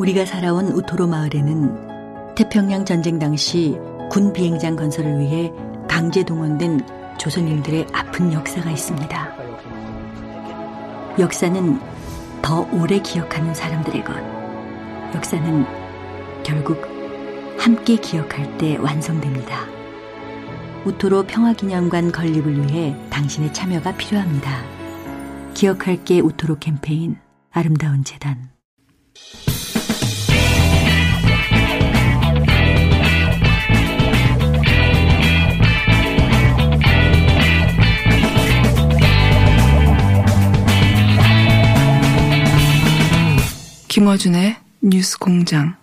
우리가 살아온 우토로 마을에는 태평양 전쟁 당시 군 비행장 건설을 위해 강제 동원된 조선인들의 아픈 역사가 있습니다. 역사는 더 오래 기억하는 사람들의 것. 역사는 결국 함께 기억할 때 완성됩니다. 우토로 평화기념관 건립을 위해 당신의 참여가 필요합니다. 기억할게 우토로 캠페인 아름다운 재단 김어준의 뉴스 공장.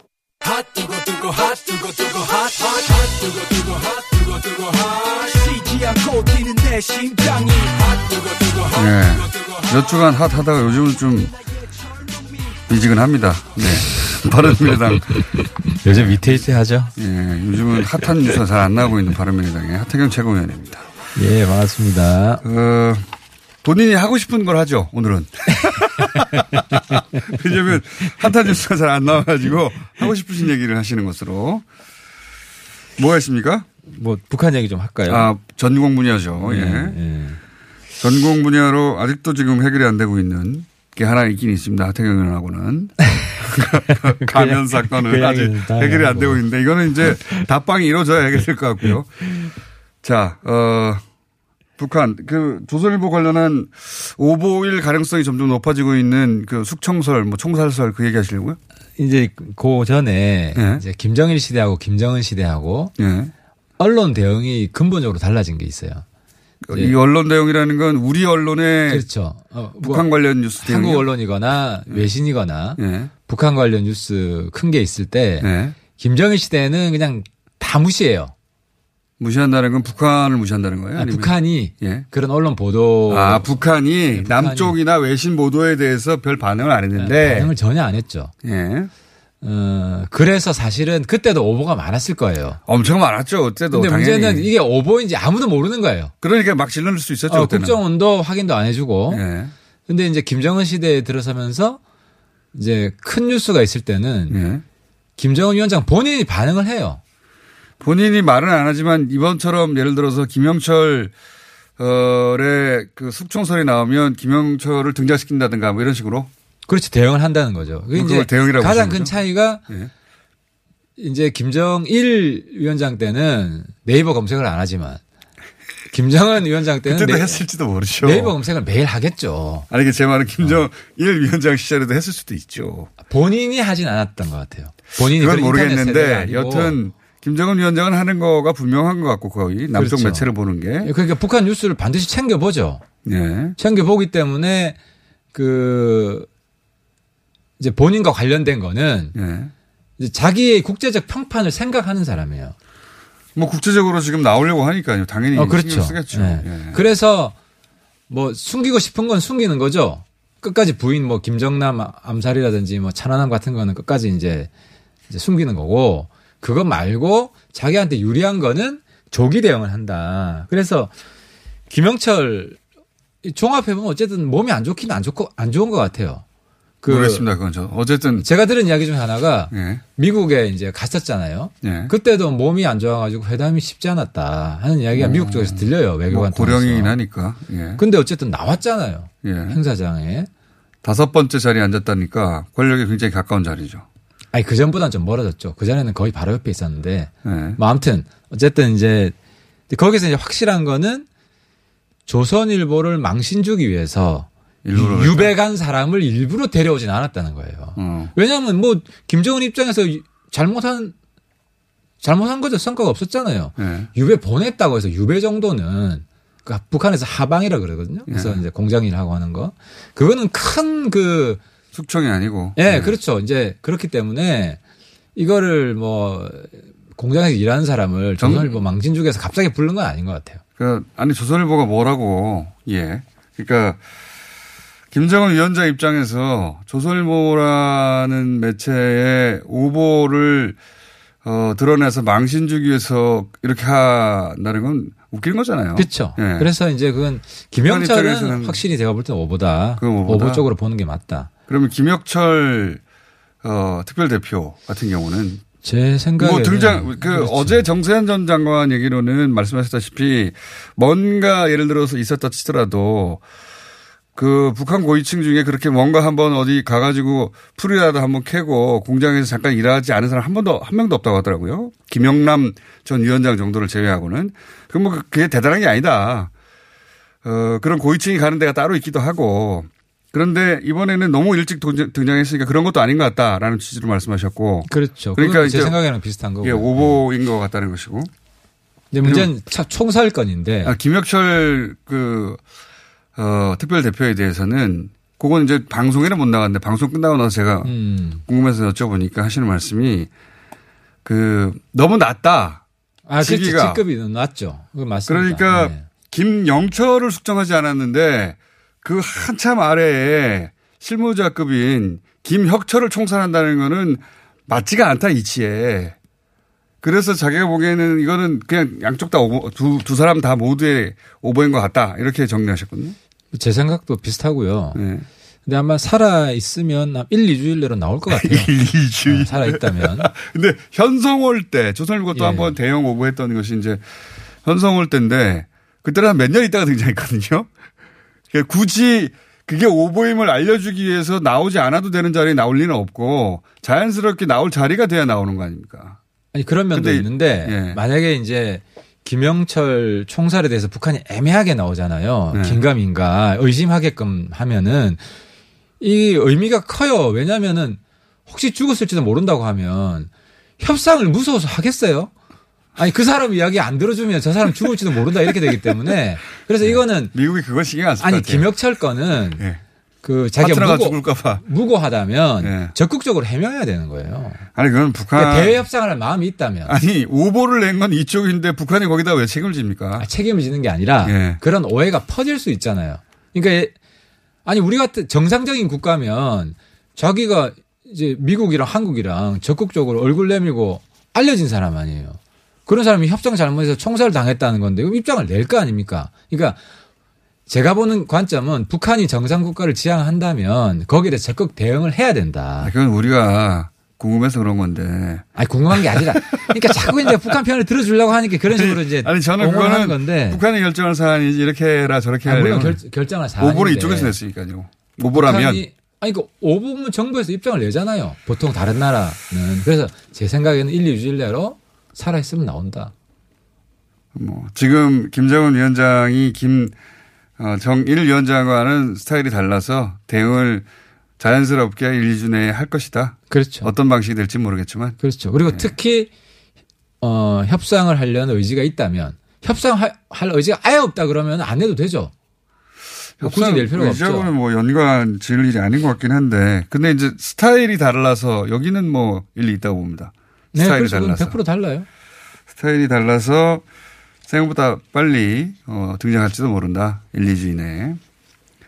네. 몇 주간 핫하다가 요즘은 좀 미지근합니다. 네. 바른미래당. 요즘 위태위태하죠? 예, 요즘은 핫한 뉴스가 잘 안 나오고 있는 바른미래당의 하태경 최고위원입니다. 예, 반갑습니다. 어, 본인이 하고 싶은 걸 하죠, 오늘은. 왜냐면 핫한 뉴스가 잘 안 나와가지고 하고 싶으신 얘기를 하시는 것으로. 뭐가 있습니까? 뭐, 북한 얘기 좀 할까요? 아, 전공 분야죠. 예. 예. 전공 분야로 아직도 지금 해결이 안 되고 있는 게 하나 있긴 있습니다. 하태경 의원하고는. 가면 사건은 그 아직 해결이 안. 되고 있는데 이거는 이제 답방이 이루어져야 해결될 것 같고요. 자, 어, 북한, 그 조선일보 관련한 오보일 가능성이 점점 높아지고 있는 그 숙청설, 뭐 총살설 그 얘기 하시려고요? 이제 그 전에 예. 이제 김정일 시대하고 김정은 시대하고 예. 언론 대응이 근본적으로 달라진 게 있어요. 이 언론 대응이라는 건 우리 언론의 그렇죠. 어, 뭐 북한 관련 뉴스 대응이요? 한국 언론이거나 외신이거나 예. 북한 관련 뉴스 큰 게 있을 때 예. 김정일 시대에는 그냥 다 무시해요. 무시한다는 건 북한을 무시한다는 거예요? 아, 아니면? 북한이 예. 그런 언론 보도 아, 북한이 네, 북한이- 남쪽이나 외신 보도에 대해서 별 반응을 안 했는데. 반응을 전혀 안 했죠. 예. 어, 그래서 사실은 그때도 오보가 많았을 거예요. 엄청 많았죠. 그때도 근데 당연히. 문제는 이게 오보인지 아무도 모르는 거예요. 그러니까 막 질러낼 수 있었죠. 어. 국정원도 확인도 안 해주고. 예. 근데 이제 김정은 시대에 들어서면서 이제 큰 뉴스가 있을 때는 예. 김정은 위원장 본인이 반응을 해요. 본인이 말은 안 하지만 이번처럼 예를 들어서 김영철 어의 그 숙청설이 나오면 김영철을 등장시킨다든가 뭐 이런 식으로 그렇지 대응을 한다는 거죠. 그게 이제 대응이라고 가장 큰 거죠? 차이가 예. 이제 김정일 위원장 때는 네이버 검색을 안 하지만 김정은 위원장 때는 그때도 네, 했을지도 모르죠. 네이버 검색을 매일 하겠죠. 아니 이게 제 말은 김정일 위원장 시절에도 했을 수도 있죠. 본인이 하진 않았던 것 같아요. 본인이 그건 모르겠는데. 여튼 김정은 위원장은 하는 거가 분명한 것 같고 거의 남쪽 그렇죠. 매체를 보는 게. 그러니까 북한 뉴스를 반드시 챙겨보죠. 예. 챙겨보기 때문에 그 이제 본인과 관련된 거는 예. 이제 자기의 국제적 평판을 생각하는 사람이에요. 뭐 국제적으로 지금 나오려고 하니까요. 당연히 어, 그렇죠. 쓰겠죠. 네. 예. 그래서 뭐 숨기고 싶은 건 숨기는 거죠. 끝까지 부인 뭐 김정남 암살이라든지 뭐 천안함 같은 거는 끝까지 이제, 이제 숨기는 거고 그거 말고 자기한테 유리한 거는 조기 대응을 한다. 그래서 김영철 이 종합해보면 어쨌든 몸이 안 좋긴 안 좋고 안 좋은 것 같아요. 그 모르겠습니다. 그건 저 어쨌든 제가 들은 이야기 중에 하나가 예. 미국에 이제 갔었잖아요. 예. 그때도 몸이 안 좋아가지고 회담이 쉽지 않았다 하는 이야기가 미국 쪽에서 들려요. 뭐 외교관 고령이긴 통해서. 하니까. 예. 근데 어쨌든 나왔잖아요. 예. 행사장에. 다섯 번째 자리에 앉았다니까 권력에 굉장히 가까운 자리죠. 아니 그 전보다는 좀 멀어졌죠. 그 전에는 거의 바로 옆에 있었는데. 네. 뭐 아무튼 어쨌든 이제 거기서 이제 확실한 거는 조선일보를 망신 주기 위해서 유배간 사람을 일부러 데려오진 않았다는 거예요. 어. 왜냐하면 뭐 김정은 입장에서 유- 잘못한 잘못한 거죠. 성과가 없었잖아요. 네. 유배 보냈다고 해서 유배 정도는 그 북한에서 하방이라 그러거든요. 그래서 예. 이제 공장일 하고 하는 거 그거는 큰그 숙청이 아니고. 예, 네. 그렇죠. 이제 그렇기 때문에 이거를 뭐 공장에서 일하는 사람을 정- 조선일보 망신주기에서 갑자기 부른 건 아닌 것 같아요. 그 아니 조선일보가 뭐라고 예. 그러니까 김정은 위원장 입장에서 조선일보라는 매체의 오보를 어, 드러내서 망신 주기 위해서 이렇게 한다는 건 웃기는 거잖아요. 그렇죠. 예. 그래서 이제 그건 김영철은 확실히 제가 볼 때는 오보다. 오보다. 오보 쪽으로 보는 게 맞다. 그러면 김혁철 어, 특별대표 같은 경우는 제 생각에 뭐 등장 그 그렇죠. 어제 정세현 전 장관 얘기로는 말씀하셨다시피 뭔가 예를 들어서 있었다 치더라도 그 북한 고위층 중에 그렇게 뭔가 한번 어디 가가지고 풀이라도 한번 캐고 공장에서 잠깐 일하지 않은 사람 한 번도 한 명도 없다고 하더라고요. 김영남 전 위원장 정도를 제외하고는 그럼 뭐 그게 대단한 게 아니다. 어 그런 고위층이 가는 데가 따로 있기도 하고 그런데 이번에는 너무 일찍 등장- 등장했으니까 그런 것도 아닌 것 같다라는 취지로 말씀하셨고 그렇죠. 그러니까 제 이제 생각에는 비슷한 거고. 이게 오보인 것 같다는 것이고. 근데 문제는 차- 총살 건인데 아, 김혁철 그, 어, 특별 대표에 대해서는 그건 이제 방송에는 못 나갔는데 방송 끝나고 나서 제가 음. 궁금해서 여쭤보니까 하시는 말씀이 그 너무 낮다. 아, 그렇죠. 시기가. 직급이 낮죠. 그거 맞습니다. 그러니까 네. 김영철을 숙정하지 않았는데 그 한참 아래에 실무자급인 김혁철을 총살한다는 거는 맞지가 않다 이치에. 그래서 자기가 보기에는 이거는 그냥 양쪽 다 오보, 두, 두 사람 다 모두의 오보인 것 같다. 이렇게 정리하셨거든요. 제 생각도 비슷하고요. 네. 근데 아마 살아 있으면 한 1, 2주일 내로 나올 것 같아요. 1, 2주일. 살아 있다면. 근데 현성월 때 조선일보 또 예. 한번 대형 오보했던 것이 이제 현성월 때인데 그때는 한 몇 년 있다가 등장했거든요. 그러니까 굳이 그게 오보임을 알려주기 위해서 나오지 않아도 되는 자리에 나올 리는 없고 자연스럽게 나올 자리가 돼야 나오는 거 아닙니까? 아니 그런 면도 근데 있는데 예. 만약에 이제 김영철 총살에 대해서 북한이 애매하게 나오잖아요. 네. 긴가민가 의심하게끔 하면은 이 의미가 커요. 왜냐하면은 혹시 죽었을지도 모른다고 하면 협상을 무서워서 하겠어요? 아니 그 사람 이야기 안 들어주면 저 사람 죽을지도 모른다 이렇게 되기 때문에 그래서 이거는 미국이 그거 신경 안쓸것 아니. 김혁철 거는 예. 그 자기가 무고, 죽을까 봐. 무고 하다면 예. 적극적으로 해명해야 되는 거예요. 아니 그건 북한 그러니까 대외 협상을 할 마음이 있다면 아니 오보를 낸 건 이쪽인데 북한이 거기다 왜 책임을 집니까? 아, 책임을 지는 게 아니라 예. 그런 오해가 퍼질 수 있잖아요. 그러니까 예- 아니 우리 같은 정상적인 국가면 자기가 이제 미국이랑 한국이랑 적극적으로 얼굴 내밀고 알려진 사람 아니에요. 그런 사람이 협상 잘못해서 총살 당했다는 건데 그럼 입장을 낼 거 아닙니까? 그러니까 제가 보는 관점은 북한이 정상 국가를 지향한다면 거기에 대해서 적극 대응을 해야 된다. 아, 그건 우리가 궁금해서 그런 건데. 아니 궁금한 게 아니라 그러니까 자꾸 이제 북한 편을 들어주려고 하니까 그런 식으로 이제 아니 저는 그거는 건데 북한이 결정할 사안이지 이렇게 해라 저렇게 아, 물론. 결, 결정할 사안인데 오보를 이쪽에서 냈으니까요. 오보라면 북한이- 아니 그 오보면 정부에서 입장을 내잖아요. 보통 다른 나라는 그래서 제 생각에는 1, 2주 일 내로 살아 있으면 나온다. 뭐 지금 김정은 위원장이 김 어, 정일 위원장과는 스타일이 달라서 대응을 자연스럽게 1, 2주 내에 할 것이다. 그렇죠. 어떤 방식이 될지 모르겠지만 그렇죠. 그리고 네. 특히 어, 협상을 하려는 의지가 있다면 협상할 할 의지가 아예 없다 그러면 안 해도 되죠. 뭐 굳이 낼 필요가 없죠. 의지하고는 뭐 연관 지을 일이 아닌 것 같긴 한데 근데 이제 스타일이 달라서 여기는 뭐 일리 있다고 봅니다. 네, 스타일이 달라서 100% 달라요. 스타일이 달라서 생각보다 빨리 어, 등장할지도 모른다. 1, 2주 이내에.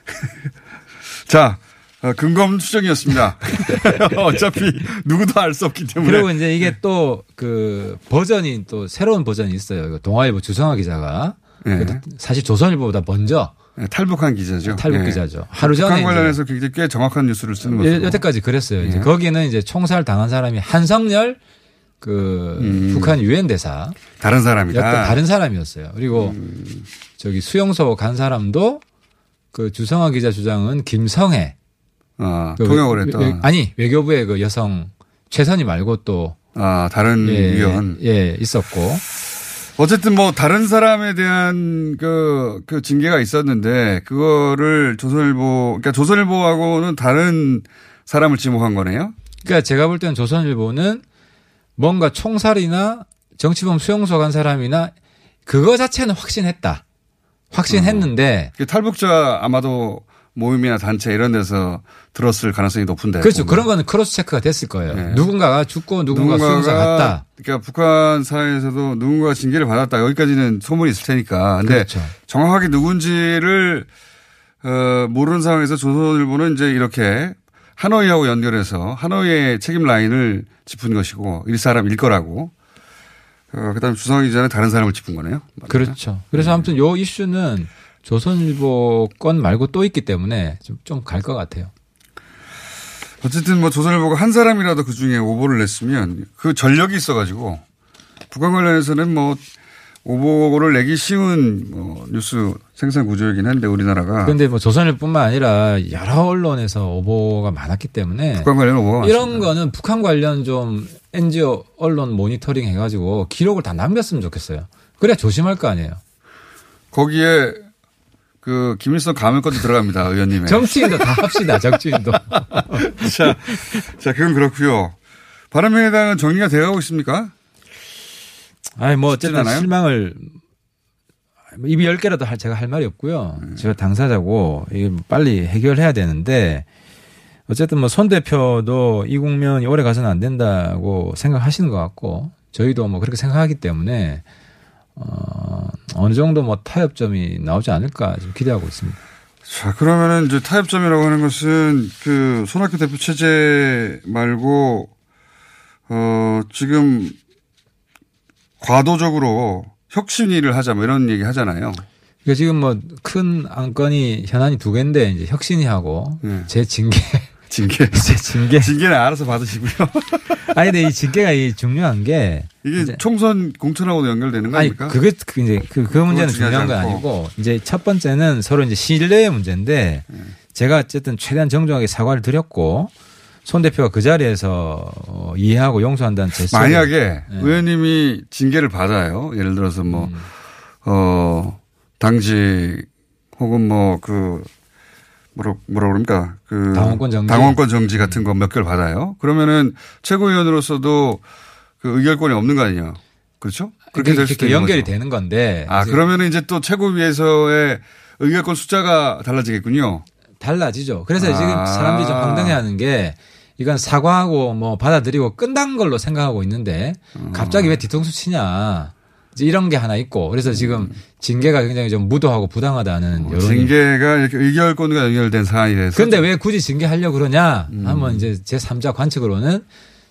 자, 어, 근거 없는 추정이었습니다. 어차피 누구도 알 수 없기 때문에. 그리고 이제 이게 또 그 버전이 또 새로운 버전이 있어요. 동아일보 주성화 기자가 네. 사실 조선일보보다 먼저 네, 탈북한 기자죠. 탈북 네. 기자죠. 하루 전에 북한 관련해서 굉장히 꽤 정확한 뉴스를 쓰는 거죠. 여- 여태까지 그랬어요. 이제 예. 거기는 이제 총살 당한 사람이 한성열 그 음. 북한 유엔 대사 다른 사람이다. 다른 사람이었어요. 그리고 음. 저기 수용소 간 사람도 그 주성화 기자 주장은 김성애 아, 그 통역을 외- 했다. 외- 아니 외교부의 그 여성 최선희 말고 또 아, 다른 예, 위원. 예 있었고 어쨌든 뭐 다른 사람에 대한 그, 그 징계가 있었는데 그거를 조선일보, 그러니까 조선일보하고는 다른 사람을 지목한 거네요. 그러니까 제가 볼 때는 조선일보는 뭔가 총살이나 정치범 수용소 간 사람이나 그거 자체는 확신했다. 확신했는데 그 탈북자 아마도 모임이나 단체 이런 데서 들었을 가능성이 높은데. 그렇죠. 보면. 그런 거는 크로스 체크가 됐을 거예요. 네. 누군가가 죽고 누군가 수용소 갔다. 그러니까 북한 사회에서도 누군가가 징계를 받았다. 여기까지는 소문이 있을 테니까. 근데 그렇죠. 정확하게 누군지를 어, 모르는 상황에서 조선일보는 이제 이렇게 하노이하고 연결해서 하노이의 책임 라인을 짚은 것이고 일 사람 일 거라고. 어, 그다음에 주성이 전에 다른 사람을 짚은 거네요. 그렇죠. 그래서 아무튼 요 이슈는 조선일보 건 말고 또 있기 때문에 좀좀갈 것 같아요. 어쨌든 뭐 조선일보가 한 사람이라도 그 중에 오보를 냈으면 그 전력이 있어가지고 북한 관련해서는 뭐 오보를 내기 쉬운 뭐 뉴스 생산 구조이긴 한데 우리나라가 그런데 뭐 조선일뿐만 아니라 여러 언론에서 오보가 많았기 때문에 북한 관련 오보가 많습니다. 이런 거는 북한 관련 좀 NGO 언론 모니터링 해가지고 기록을 다 남겼으면 좋겠어요. 그래야 조심할 거 아니에요. 거기에 그 김일성 가면까지 들어갑니다 의원님의. 정치인도 다 합시다. 정치인도. 자, 자 그건 그렇고요. 바른미래당은 정리가 되어 가고 있습니까? 아니 뭐 어쨌든 않아요? 실망을 입이 열 개라도 할 제가 할 말이 없고요. 네. 제가 당사자고 이게 뭐 빨리 해결해야 되는데 어쨌든 뭐 손 대표도 이 국면이 오래 가서는 안 된다고 생각하시는 것 같고 저희도 뭐 그렇게 생각하기 때문에 어 어느 정도 뭐 타협점이 나오지 않을까 좀 기대하고 있습니다. 자, 그러면은 이제 타협점이라고 하는 것은 그 손학규 대표 체제 말고 어 지금 과도적으로 혁신위를 하자 뭐 이런 얘기 하잖아요. 그러니까 지금 뭐 큰 안건이 현안이 두 개인데 이제 혁신이하고 네. 제 징계 징계. 제 징계 징계는 알아서 받으시고요. 아니 근데 이 징계가 이 중요한 게 이게 총선 공천하고도 연결되는 거 아니 아닙니까? 그게 그 이제 그, 그 문제는 중요한 건. 아니고 이제 첫 번째는 서로 이제 신뢰의 문제인데 네. 제가 어쨌든 최대한 정중하게 사과를 드렸고 손 대표가 그 자리에서 어, 이해하고 용서한다는 제 만약에 네. 의원님이 징계를 받아요. 예를 들어서 뭐, 음. 어, 당직 혹은 뭐 그, 뭐라, 뭐라 그럽니까? 그. 당원권 정지. 당원권 정지 같은 거 몇 개를 받아요. 그러면은 최고위원으로서도 그 의결권이 없는 거 아니에요. 그렇죠? 그렇게 될 수도 있는 연결이 거죠. 되는 건데 아, 그러면은 이제 또 최고위에서의 의결권 숫자가 달라지겠군요. 달라지죠. 그래서 아. 지금 사람들이 좀 황당해 하는 게 이건 사과하고 뭐 받아들이고 끝난 걸로 생각하고 있는데 음. 갑자기 왜 뒤통수 치냐. 이런 게 하나 있고 그래서 지금 징계가 굉장히 좀 무도하고 부당하다는. 음. 어, 징계가 이렇게 의결권과 연결된 사안이 돼서. 근데 왜 굳이 징계하려고 그러냐 음. 하면 이제 제 3자 관측으로는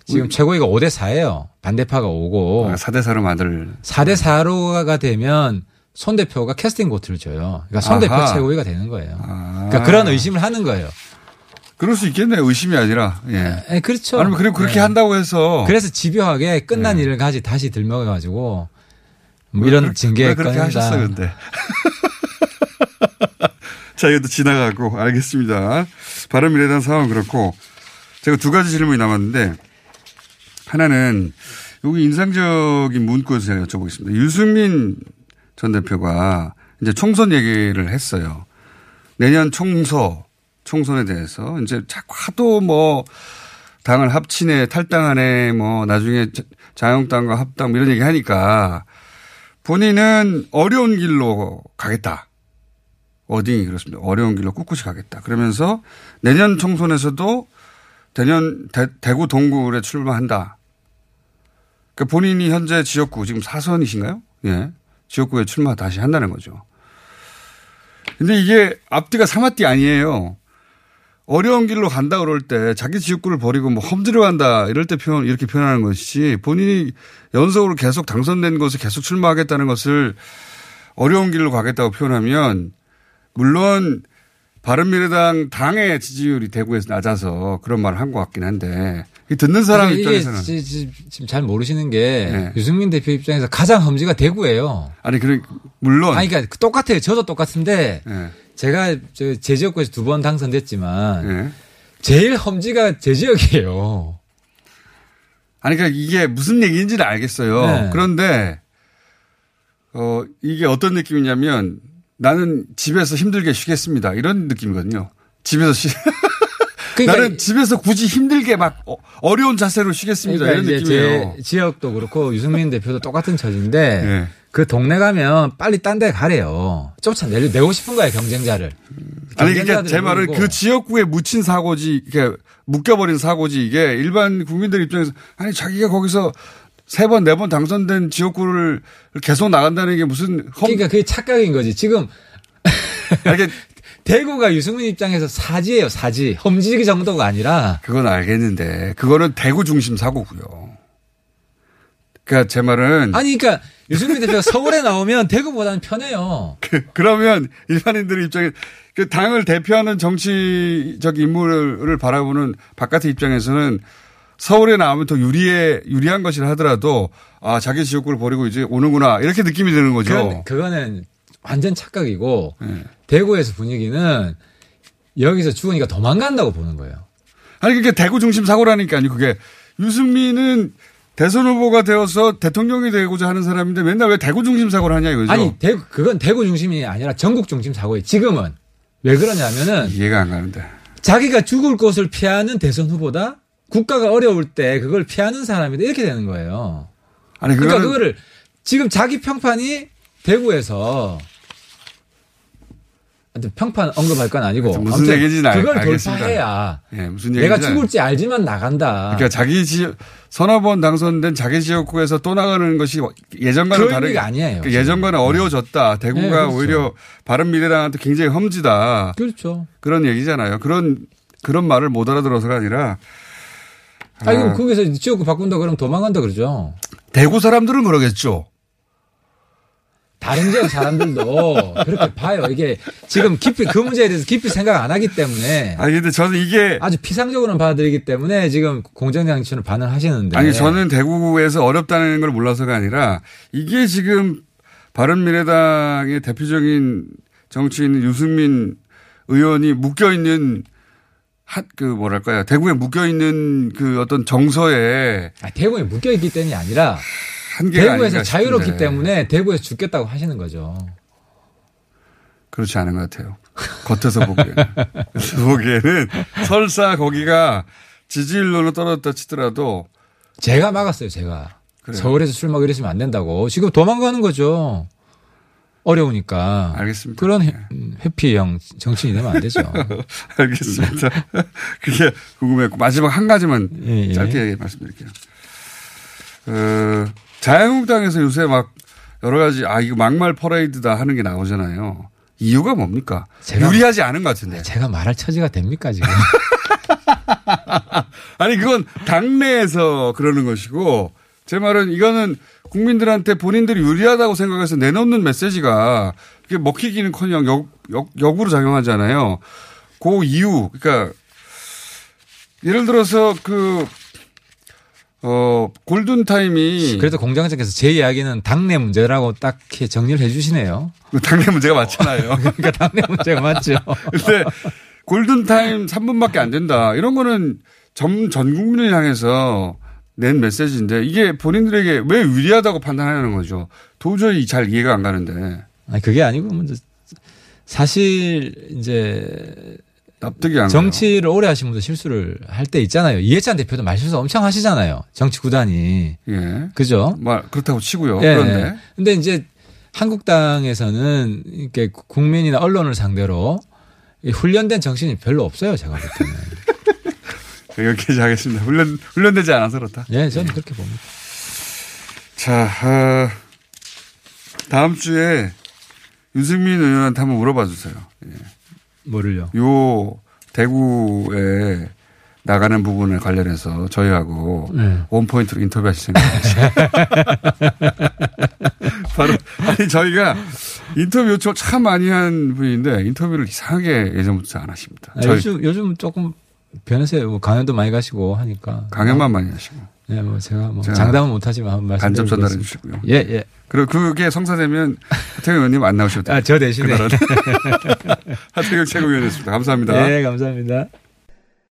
지금 최고위가 5대 4예요. 반대파가 오고 아, 4대 4로 만들. 4대 4로가 되면 손 대표가 캐스팅 보트를 줘요. 그러니까 손 대표. 최고위가 되는 거예요. 아. 그러니까 그런 의심을 하는 거예요. 그럴 수 있겠네요. 의심이 아니라. 예. 예, 그렇죠. 아니면 그리고 그렇게 네. 한다고 해서. 그래서 집요하게 끝난 네. 일을 가지 다시 들먹여가지고 뭐왜 이런 그렇게- 징계에 왜 그렇게. 하셨어 근데. 자, 이것도 지나가고 알겠습니다. 바른미래당 상황은 그렇고 제가 두 가지 질문이 남았는데 하나는 여기 인상적인 문구에서 제가 여쭤보겠습니다. 유승민 전 대표가 이제 총선 얘기를 했어요. 내년 총서, 총선에 대해서 이제 자꾸 하도 뭐 당을 합치네, 탈당하네, 뭐 나중에 자- 자유한국당과 합당 뭐 이런 얘기 하니까 본인은 어려운 길로 가겠다. 어딩이 그렇습니다. 어려운 길로 꿋꿋이 가겠다. 그러면서 내년 총선에서도 대년 대, 구 동굴에 출마한다. 그러니까 본인이 현재 지역구 지금 사선이신가요? 예. 지역구에 출마 다시 한다는 거죠. 근데 이게 앞뒤가 사마띠 아니에요. 어려운 길로 간다 그럴 때 자기 지역구를 버리고 뭐 험지로 간다 이럴 때 표현 이렇게 표현하는 것이지 본인이 연속으로 계속 당선된 곳에 계속 출마하겠다는 것을 어려운 길로 가겠다고 표현하면 물론 바른미래당 당의 지지율이 대구에서 낮아서 그런 말을 한 것 같긴 한데 이 듣는 사람 입장에서는 지- 지- 지금 잘 모르시는 게 네. 유승민 대표 입장에서 가장 험지가 대구예요. 아니 그래 물론 아니 그러니까 똑같아요. 저도 똑같은데 예. 제가 저제 지역구에서 두 번 당선됐지만 예. 제일 험지가 제 지역이에요. 아니, 그러니까 이게 무슨 얘기인지는 알겠어요. 네. 그런데, 어, 이게 어떤 느낌이냐면 나는 집에서 힘들게 쉬겠습니다. 이런 느낌이거든요. 집에서 쉬, 그러니까 나는 집에서 굳이 힘들게 막 어- 어려운 자세로 쉬겠습니다. 그러니까 이런 느낌이에요. 제 지역도 그렇고 유승민 대표도 똑같은 처지인데 네. 그 동네 가면 빨리 딴 데 가래요. 쫓아내 내고 싶은 거예요 경쟁자를. 아니, 그러니까 제 말은. 그 지역구에 묻힌 사고지, 이렇게 묶여버린 사고지, 이게 일반 국민들 입장에서, 아니, 자기가 거기서 세 번, 네 번 당선된 지역구를 계속 나간다는 게 무슨 험, 그러니까 그게 착각인 거지. 지금 이게 대구가 유승민 입장에서 사지예요, 사지. 험지 정도가 아니라 그건 알겠는데, 그거는 대구 중심 사고고요. 그러니까 제 말은 아니 그러니까 유승민 대표가 서울에 나오면 대구보다는 편해요. 그, 그러면 일반인들 입장에 그 당을 대표하는 정치적 인물을 바라보는 바깥의 입장에서는 서울에 나오면 더 유리해 유리한 것이라 하더라도 아 자기 지역구를 버리고 이제 오는구나 이렇게 느낌이 드는 거죠. 그건, 그거는 완전 착각이고 네. 대구에서 분위기는 여기서 죽으니까 도망간다고 보는 거예요. 아니 그게 대구 중심 사고라니까요. 그게 유승민은 대선 후보가 되어서 대통령이 되고자 하는 사람인데 맨날 왜 대구 중심 사고를 하냐 이거죠. 아니 대구 그건 대구 중심이 아니라 전국 중심 사고예요. 지금은 왜 그러냐면은 이해가 안 가는데. 자기가 죽을 곳을 피하는 대선 후보다 국가가 어려울 때 그걸 피하는 사람이다 이렇게 되는 거예요. 아니 그러니까 그거를 지금 자기 평판이 대구에서 평판 언급할 건 아니고 무슨 얘기인지는 알- 그걸 알겠습니다. 돌파해야 예, 무슨 내가 얘기인지 죽을지 알지만 나간다. 그러니까 자기 지역 서너 번 당선된 자기 지역구에서 또 나가는 것이 예전과는 그 다르게 아니에요, 그러니까 예전과는 어려워졌다. 대구가 네, 그렇죠. 오히려 바른 미래당한테 굉장히 험지다. 그렇죠. 그런 얘기잖아요. 그런 그런 말을 못 알아들어서가 아니라 아니 아, 그럼 거기서 지역구 바꾼다 그러면 도망간다 그러죠. 대구 사람들은 그러겠죠. 다른 지역 사람들도 그렇게 봐요. 이게 지금 깊이 그 문제에 대해서 깊이 생각 안 하기 때문에. 아니 근데 저는 이게 아주 피상적으로는 받아들이기 때문에 지금 공정장치는 반응하시는데. 아니 저는 대구에서 어렵다는 걸 몰라서가 아니라 이게 지금 바른미래당의 대표적인 정치인 유승민 의원이 묶여 있는 그 뭐랄까요? 대구에 묶여 있는 그 어떤 정서에 아, 대구에 묶여 있기 때문이 아니라 대구에서 자유롭기 싶은데. 때문에 대구에서 죽겠다고 하시는 거죠. 그렇지 않은 것 같아요. 겉에서 보기에는. 보기에는 설사 거기가 지지율로는 떨어졌다 치더라도 제가 막았어요, 제가. 그래요? 서울에서 술 먹고 이러시면 안 된다고. 지금 도망가는 거죠. 어려우니까. 알겠습니다. 그런 해, 회피형 정치인이 되면 안 되죠. 알겠습니다. 그게 궁금했고 마지막 한 가지만 예, 예. 짧게 말씀드릴게요. 어, 자유한국당에서 요새 막 여러 가지 아 이거 막말 퍼레이드다 하는 게 나오잖아요. 이유가 뭡니까? 제가- 유리하지 않은 것 같은데. 제가 말할 처지가 됩니까, 지금? 아니 그건 당내에서 그러는 것이고 제 말은 이거는 국민들한테 본인들이 유리하다고 생각해서 내놓는 메시지가 그게 먹히기는커녕 역, 역, 역으로 작용하잖아요. 그 이유 그러니까 예를 들어서 그 어, 골든 타임이 그래도 공장장께서 제 이야기는 당내 문제라고 딱히 정리를 해 주시네요. 당내 문제가 많잖아요. 그러니까 당내 문제가 맞죠. 근데 골든 타임 3분밖에 안 된다. 이런 거는 전, 전 국민을 향해서 낸 메시지인데 이게 본인들에게 왜 유리하다고 판단하는 거죠. 도저히 잘 이해가 안 가는데 아니, 그게 아니고, 먼저 사실 이제 납득이 안 정치를 오래 하신 분도 실수를 할 때 있잖아요. 이해찬 대표도 말실수 엄청 하시잖아요. 정치 구단이. 예. 그죠? 말 그렇다고 치고요. 예. 그런데 근데 이제 한국당에서는 이렇게 국민이나 언론을 상대로 이 훈련된 정신이 별로 없어요. 제가 볼 때는. 여기까지 하겠습니다. 훈련 훈련되지 않아서 그렇다. 예, 저는 그렇게 봅니다. 자, 어, 다음 주에 유승민 의원한테 한번 물어봐 주세요. 예. 뭐를요? 요 대구에 나가는 부분에 관련해서 저희하고 네. 원포인트로 인터뷰하실 생각이죠. 바로, 아니, 저희가 인터뷰 요청 참 많이 한 분인데 인터뷰를 이상하게 예전부터 안 하십니다. 아, 요즘 요즘 조금 변했어요. 뭐 강연도 많이 가시고 하니까. 강연만 많이 하시고. 네, 뭐 제가 뭐 제가 장담은 못하지만 간접 전달해 주시고요. 예, 예. 그리고 그게 성사되면 하태경 의원님 안 나오셔도 돼요. 아, 저 대신에. 하태경 최고위원이었습니다. 감사합니다. 예, 감사합니다.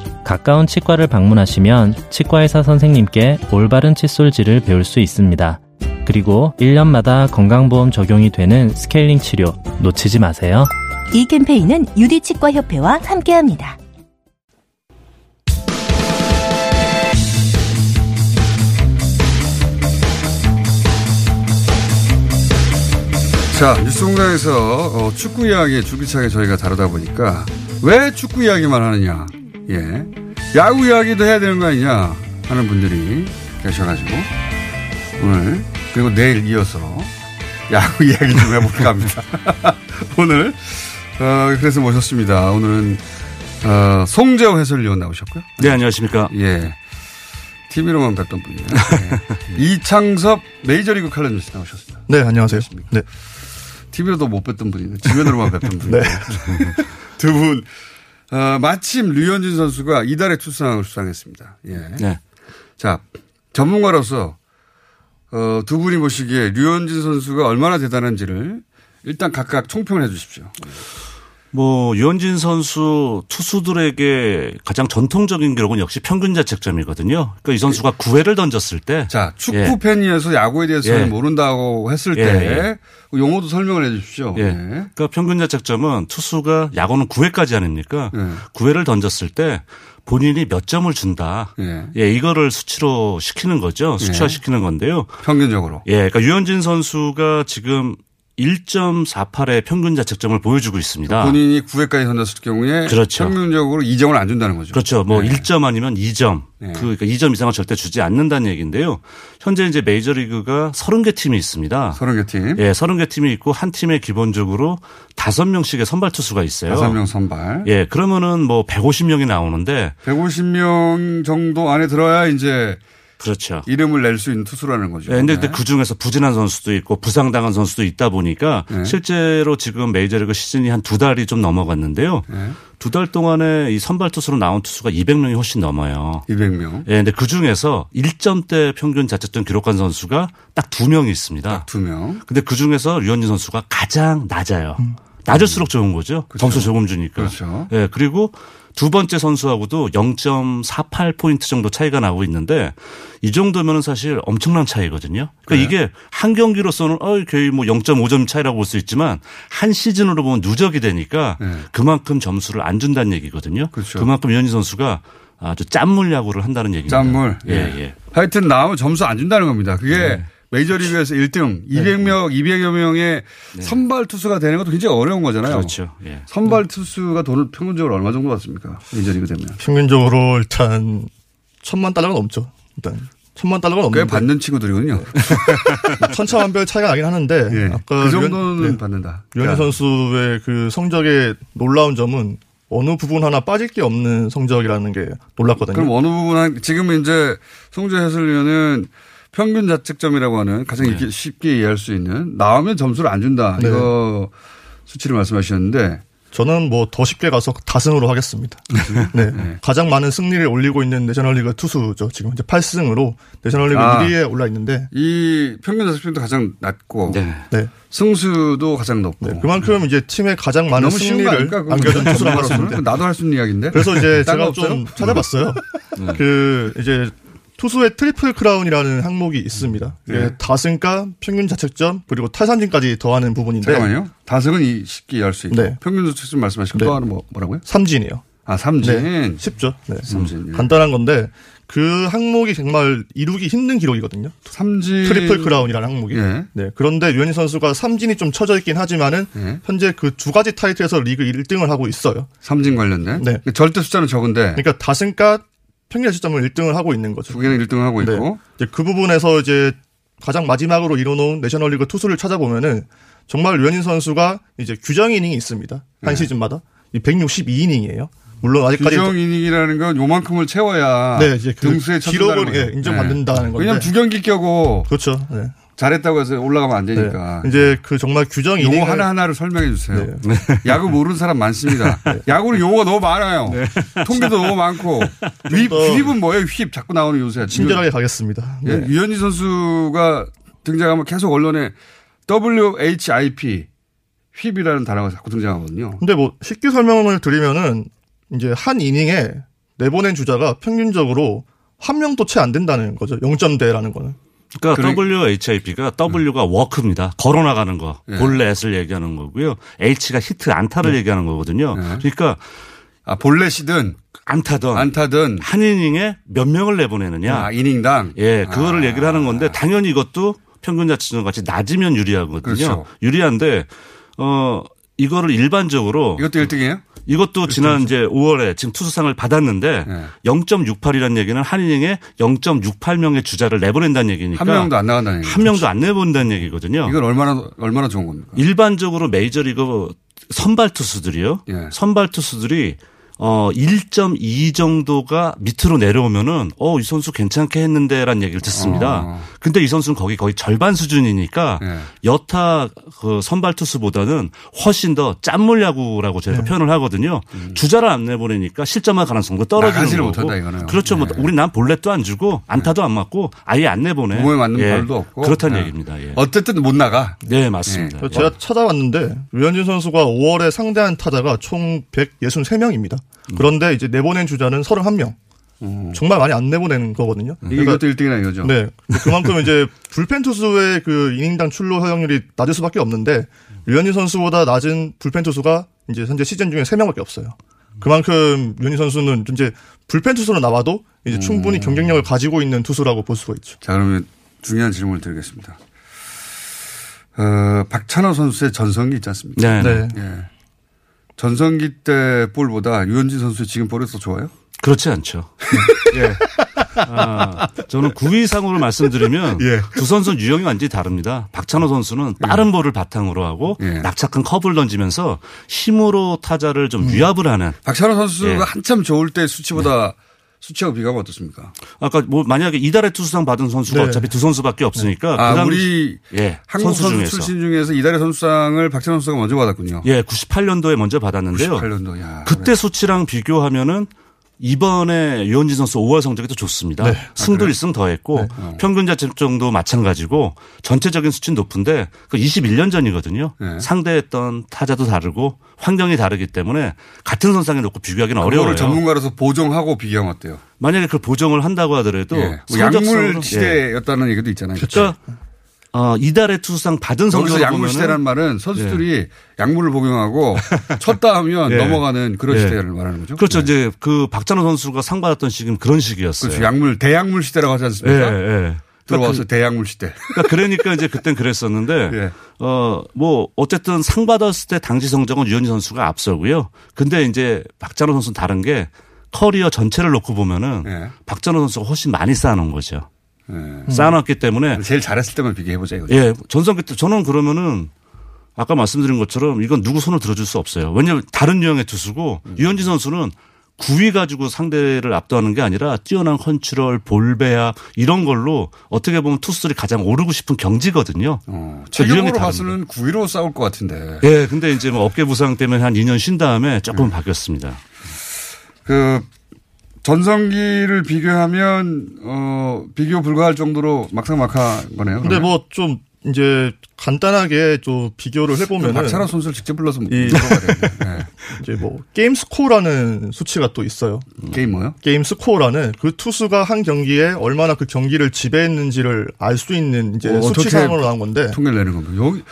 가까운 치과를 방문하시면 치과의사 선생님께 올바른 칫솔질을 배울 수 있습니다. 그리고 1년마다 건강보험 적용이 되는 스케일링 치료 놓치지 마세요. 이 캠페인은 유디치과협회와 함께합니다. 자, 뉴스공장에서 어, 축구 이야기 줄기차게 저희가 다루다 보니까 왜 축구 이야기만 하느냐. 예. 야구 이야기도 해야 되는 거 아니냐 하는 분들이 계셔가지고 오늘 그리고 내일 이어서 야구 이야기 좀 해볼까 합니다. 오늘 어, 그래서 모셨습니다. 오늘은 어, 송재호 해설위원 나오셨고요. 네, 안녕하십니까. 예. TV로만 뵀던 분이에요. 예. 이창섭 메이저리그 칼럼니스트 나오셨습니다. 네, 안녕하세요. 네. TV로도 못 뵀던 분이네. 주변으로만 뵀던 분이에요. 네. 두 분, 어, 마침 류현진 선수가 이달의 투수상을 수상했습니다. 예. 네. 자, 전문가로서, 어, 두 분이 보시기에 류현진 선수가 얼마나 대단한지를 일단 각각 총평을 해 주십시오. 뭐 유현진 선수 투수들에게 가장 전통적인 기록은 역시 평균 자책점이거든요. 그러니까 이 선수가 9회를 던졌을 때 자, 축구 팬이어서 야구에 대해서 잘 예. 모른다고 했을 예, 때 용어도 설명을 해 주십시오. 예. 예. 그러니까 평균 자책점은 투수가 야구는 9회까지 아닙니까? 예. 9회를 던졌을 때 본인이 몇 점을 준다. 예. 예, 이거를 수치로 시키는 거죠. 수치화 시키는 건데요. 평균적으로. 예, 그러니까 유현진 선수가 지금 1.48의 평균 자책점을 보여주고 있습니다. 본인이 9회까지 던졌을 경우에 그렇죠. 평균적으로 2점을 안 준다는 거죠. 그렇죠. 뭐 네. 1점 아니면 2점. 네. 그 그러니까 2점 이상은 절대 주지 않는다는 얘기인데요. 현재 이제 메이저리그가 30개 팀이 있습니다. 30개 팀. 예, 30개 팀이 있고 한 팀에 기본적으로 5명씩의 선발 투수가 있어요. 5명 선발. 예, 그러면은 뭐 150명이 나오는데 150명 정도 안에 들어야 이제 그렇죠. 이름을 낼 수 있는 투수라는 거죠. 예, 근데, 네. 그 중에서 부진한 선수도 있고 부상당한 선수도 있다 보니까 네. 실제로 지금 메이저리그 시즌이 한 두 달이 좀 넘어갔는데요. 네. 두달 동안에 이 선발 투수로 나온 투수가 200명이 훨씬 넘어요. 200명. 예, 근데 그 중에서 1점대 평균 자책점 기록한 선수가 딱 두 명이 있습니다. 두 명. 근데 그 중에서 류현진 선수가 가장 낮아요. 낮을수록 좋은 거죠. 점수 조금 주니까. 음. 그렇죠. 예, 그리고 두 번째 선수하고도 0.48포인트 정도 차이가 나고 있는데 이 정도면은 사실 엄청난 차이거든요. 그러니까 그래요? 이게 한 경기로서는 어 거의 뭐 0.5점 차이라고 볼 수 있지만 한 시즌으로 보면 누적이 되니까 네. 그만큼 점수를 안 준다는 얘기거든요. 그렇죠. 만큼 류현진 선수가 아주 짠물 야구를 한다는 얘기입니다. 짠물. 예, 예. 예. 하여튼 나오면 점수 안 준다는 겁니다. 그게 네. 메이저리그에서 1등 200명, 200여 명의 선발 투수가 되는 것도 굉장히 어려운 거잖아요. 그렇죠. 예. 선발 투수가 돈을 평균적으로 얼마 정도 받습니까? 메이저리그 되면. 평균적으로 일단 천만 달러가 넘죠. 일단 천만 달러가 넘는데 꽤 받는 친구들이군요. 천차만별 차이가 나긴 하는데 예. 아까 그 정도는 류현- 받는다. 류현진 야. 선수의 그 성적의 놀라운 점은 어느 부분 하나 빠질 게 없는 성적이라는 게 놀랐거든요. 그럼 어느 부분 한 지금 이제 송재 해설위원은 평균 자책점이라고 하는 가장 네. 쉽게 이해할 수 있는 나오면 점수를 안 준다 네. 이거 수치를 말씀하셨는데 저는 뭐 더 쉽게 가서 다승으로 하겠습니다. 네. 가장 많은 승리를 올리고 있는 내셔널리그 투수죠. 지금 이제 8승으로 내셔널리그 아. 1위에 올라 있는데 이 평균 자책점도 가장 낮고 네. 승수도 가장 높고 그만큼 이제 팀에 가장 많은 승리를 안겨준 투수라고. 그건 나도 할 수 있는 이야기인데. 그래서 이제 제가? 좀 찾아봤어요. 그 이제 투수의 트리플 크라운이라는 항목이 있습니다. 네. 다승과, 평균 자책점, 그리고 탈삼진까지 더하는 부분인데 잠깐만요. 다승은 이 쉽게 이해할 수 있고 네. 평균 자책점 말씀하시고 네. 또 하나 뭐, 뭐라고요? 삼진이요. 아 삼진. 네, 쉽죠. 네. 삼진. 예. 간단한 건데 그 항목이 정말 이루기 힘든 기록이거든요. 삼진 트리플 크라운이라는 항목이. 예. 네. 그런데 류현진 선수가 삼진이 좀 쳐져 있긴 하지만은 예. 현재 그 두 가지 타이틀에서 리그 1등을 하고 있어요. 삼진 관련된. 네. 절대 숫자는 적은데 그러니까 다승과 평균 자책점을 1등을 하고 있는 거죠. 두 개는 1등을 하고 네. 있고 이제 그 부분에서 이제 가장 마지막으로 이뤄놓은 내셔널리그 투수를 찾아보면은 정말 류현진 선수가 이제 규정 이닝이 있습니다. 한 시즌마다 이 162이닝이에요. 물론 아직까지 규정 이닝이라는 건 요만큼을 채워야 네, 이제 그 등수에 기록을, 거예요. 예, 인정받는다는 건데. 왜냐면 두 경기 껴고 그렇죠. 네. 잘했다고 해서 올라가면 안 되니까. 네. 이제 그 정말 규정 용어 이닝을 하나 하나를 설명해 주세요. 네. 야구 모르는 사람 많습니다. 야구는 용어가 너무 많아요. 통계도 너무 많고. 휘, 더 휘입은 뭐예요? 휘입 자꾸 나오는 요새. 친절하게 가겠습니다. 예, 네. 유현진 선수가 등장하면 계속 언론에 WHIP 휘입이라는 단어가 자꾸 등장하거든요. 근데 뭐 쉽게 설명을 드리면은 이제 한 이닝에 내보낸 주자가 평균적으로 한 명도 채 안 된다는 거죠. 0점대라는 거는. 그러니까 WHIP가 W가 워크입니다. 걸어 나가는 거. 예. 볼넷을 얘기하는 거고요. H가 히트 안타를 얘기하는 거거든요. 그러니까 아, 볼넷이든 안타든 안타든 한 이닝에 몇 명을 내보내느냐. 아, 이닝당. 예, 그거를 아. 얘기를 하는 건데 당연히 이것도 평균 자체점 같이 낮으면 유리하거든요. 그렇죠. 유리한데 어 이거를 일반적으로 이것도 1등이에요? 이것도 지난 이제 5월에 지금 투수상을 받았는데 네. 0.68이라는 얘기는 한 이닝에 0.68명의 주자를 내보낸다는 얘기니까 한 명도 안 나간다는 얘기죠. 한 명도 안 내보낸다는 얘기거든요. 이건 얼마나 얼마나 좋은 겁니까? 일반적으로 메이저리그 선발 투수들이요. 예. 선발 투수들이 어 1.2 정도가 밑으로 내려오면은 어 이 선수 괜찮게 했는데 라는 얘기를 듣습니다. 어. 근데 이 선수는 거기 거의 절반 수준이니까 예. 여타 그 선발 투수보다는 훨씬 더 짠물 야구라고 저희가 표현을 하거든요. 주자를 안 내보내니까 실점할 가능성도 떨어지는 음. 거고. 못한다, 이거는. 그렇죠. 뭐 우리 난 볼넷도 안 주고 안타도 안 맞고 아예 안 내보내. 몸에 맞는 예. 발도 없고. 그렇다는 예. 얘기입니다. 예. 어쨌든 못 나가. 네 맞습니다. 제가 찾아봤는데 류현진 선수가 5월에 상대한 타자가 총 163명입니다. 그런데 이제 내보낸 주자는 31명. 정말 많이 안 내보내는 거거든요. 음. 이게 이것도 1등이나 이거죠. 네. 그만큼 이제 불펜 투수의 그 이닝당 출루 허용률이 낮을 수밖에 없는데 류현진 선수보다 낮은 불펜 투수가 이제 현재 시즌 중에 3명밖에 없어요. 그만큼 류현진 선수는 이제 불펜 투수로 나와도 이제 충분히 경쟁력을 가지고 있는 투수라고 볼 수가 있죠. 자, 그러면 중요한 질문을 드리겠습니다. 어, 박찬호 선수의 전성기 있지 않습니까? 네. 예. 전성기 때 볼보다 유현진 선수의 지금 더 좋아요? 그렇지 않죠. 예. 아, 저는 9위상으로 말씀드리면 예. 두 선수는 유형이 완전히 다릅니다. 박찬호 선수는 빠른 볼을 바탕으로 하고 예. 낙착한 커브를 던지면서 힘으로 타자를 좀 위압을 하는. 박찬호 선수가 예. 한참 좋을 때 수치보다 수치하고 비교하면 어떻습니까? 아까 뭐 만약에 이달의 투수상 받은 선수가 네. 어차피 두 선수밖에 없으니까. 아, 그다음- 우리 예. 한국 선수, 중에서. 출신 중에서 이달의 선수상을 박찬호 선수가 먼저 받았군요. 예, 98년도에 먼저 받았는데요. 98년도, 야. 그때 수치랑 비교하면은 이번에 유현진 선수 5월 성적이 더 좋습니다. 네. 승도 아, 그래요? 1승 더했고 네. 평균 자책점도 마찬가지고 전체적인 수치는 높은데 그 21년 전이거든요. 네. 상대했던 타자도 다르고 환경이 다르기 때문에 같은 선상에 놓고 비교하기는 어려워요. 전문가로서 보정하고 비교하면 어때요? 만약에 그 보정을 한다고 하더라도 예. 뭐 약물 예. 시대였다는 얘기도 있잖아요. 그러니까 어, 이달의 투수상 받은 성적을 약물 예. 시대라는 말은 선수들이 약물을 복용하고 쳤다 하면 예. 넘어가는 그런 예. 시대를 말하는 거죠. 그렇죠. 이제 그 박찬호 선수가 상 받았던 시기는 그런 시기였어요. 그렇죠. 약물 대약물 시대라고 하지 예, 않습니까? 예. 들어와서 그- 대약물 시대. 그러니까 그러니까 이제 그땐 그랬었는데 예. 어 뭐 어쨌든 상 받았을 때 당시 성적은 류현진 선수가 앞서고요. 근데 이제 박찬호 선수는 다른 게 커리어 전체를 놓고 보면은 예. 박찬호 선수가 훨씬 많이 쌓아놓은 거죠. 쌓아놨기 때문에 제일 잘했을 때만 비교해 보자 이거죠. 예, 전성기 때 저는 그러면은 아까 말씀드린 것처럼 이건 누구 손을 들어줄 수 없어요. 왜냐하면 다른 유형의 투수고 음. 류현진 선수는 구위 가지고 상대를 압도하는 게 아니라 뛰어난 컨트롤, 볼배합 이런 걸로 어떻게 보면 투수들이 가장 오르고 싶은 경지거든요. 어, 그 체격으로. 봐서는 구위로 싸울 것 같은데. 예, 근데 이제 뭐 어깨 부상 때문에 한 2년 쉰 다음에 조금 바뀌었습니다. 그 전성기를 비교하면 어 비교 불가할 정도로 막상막하인 거네요. 근데 뭐 좀 이제 간단하게 좀 비교를 해보면은 박찬호 선수를 직접 불러서 이 물어봐야 되겠네. 이제 뭐 게임 스코어라는 수치가 또 있어요. 게임 뭐요? 게임 스코어라는 그 투수가 한 경기에 얼마나 그 경기를 지배했는지를 알 수 있는 이제 어, 수치 어떻게 상으로 나온 건데 통계를 내는 겁니다. 여기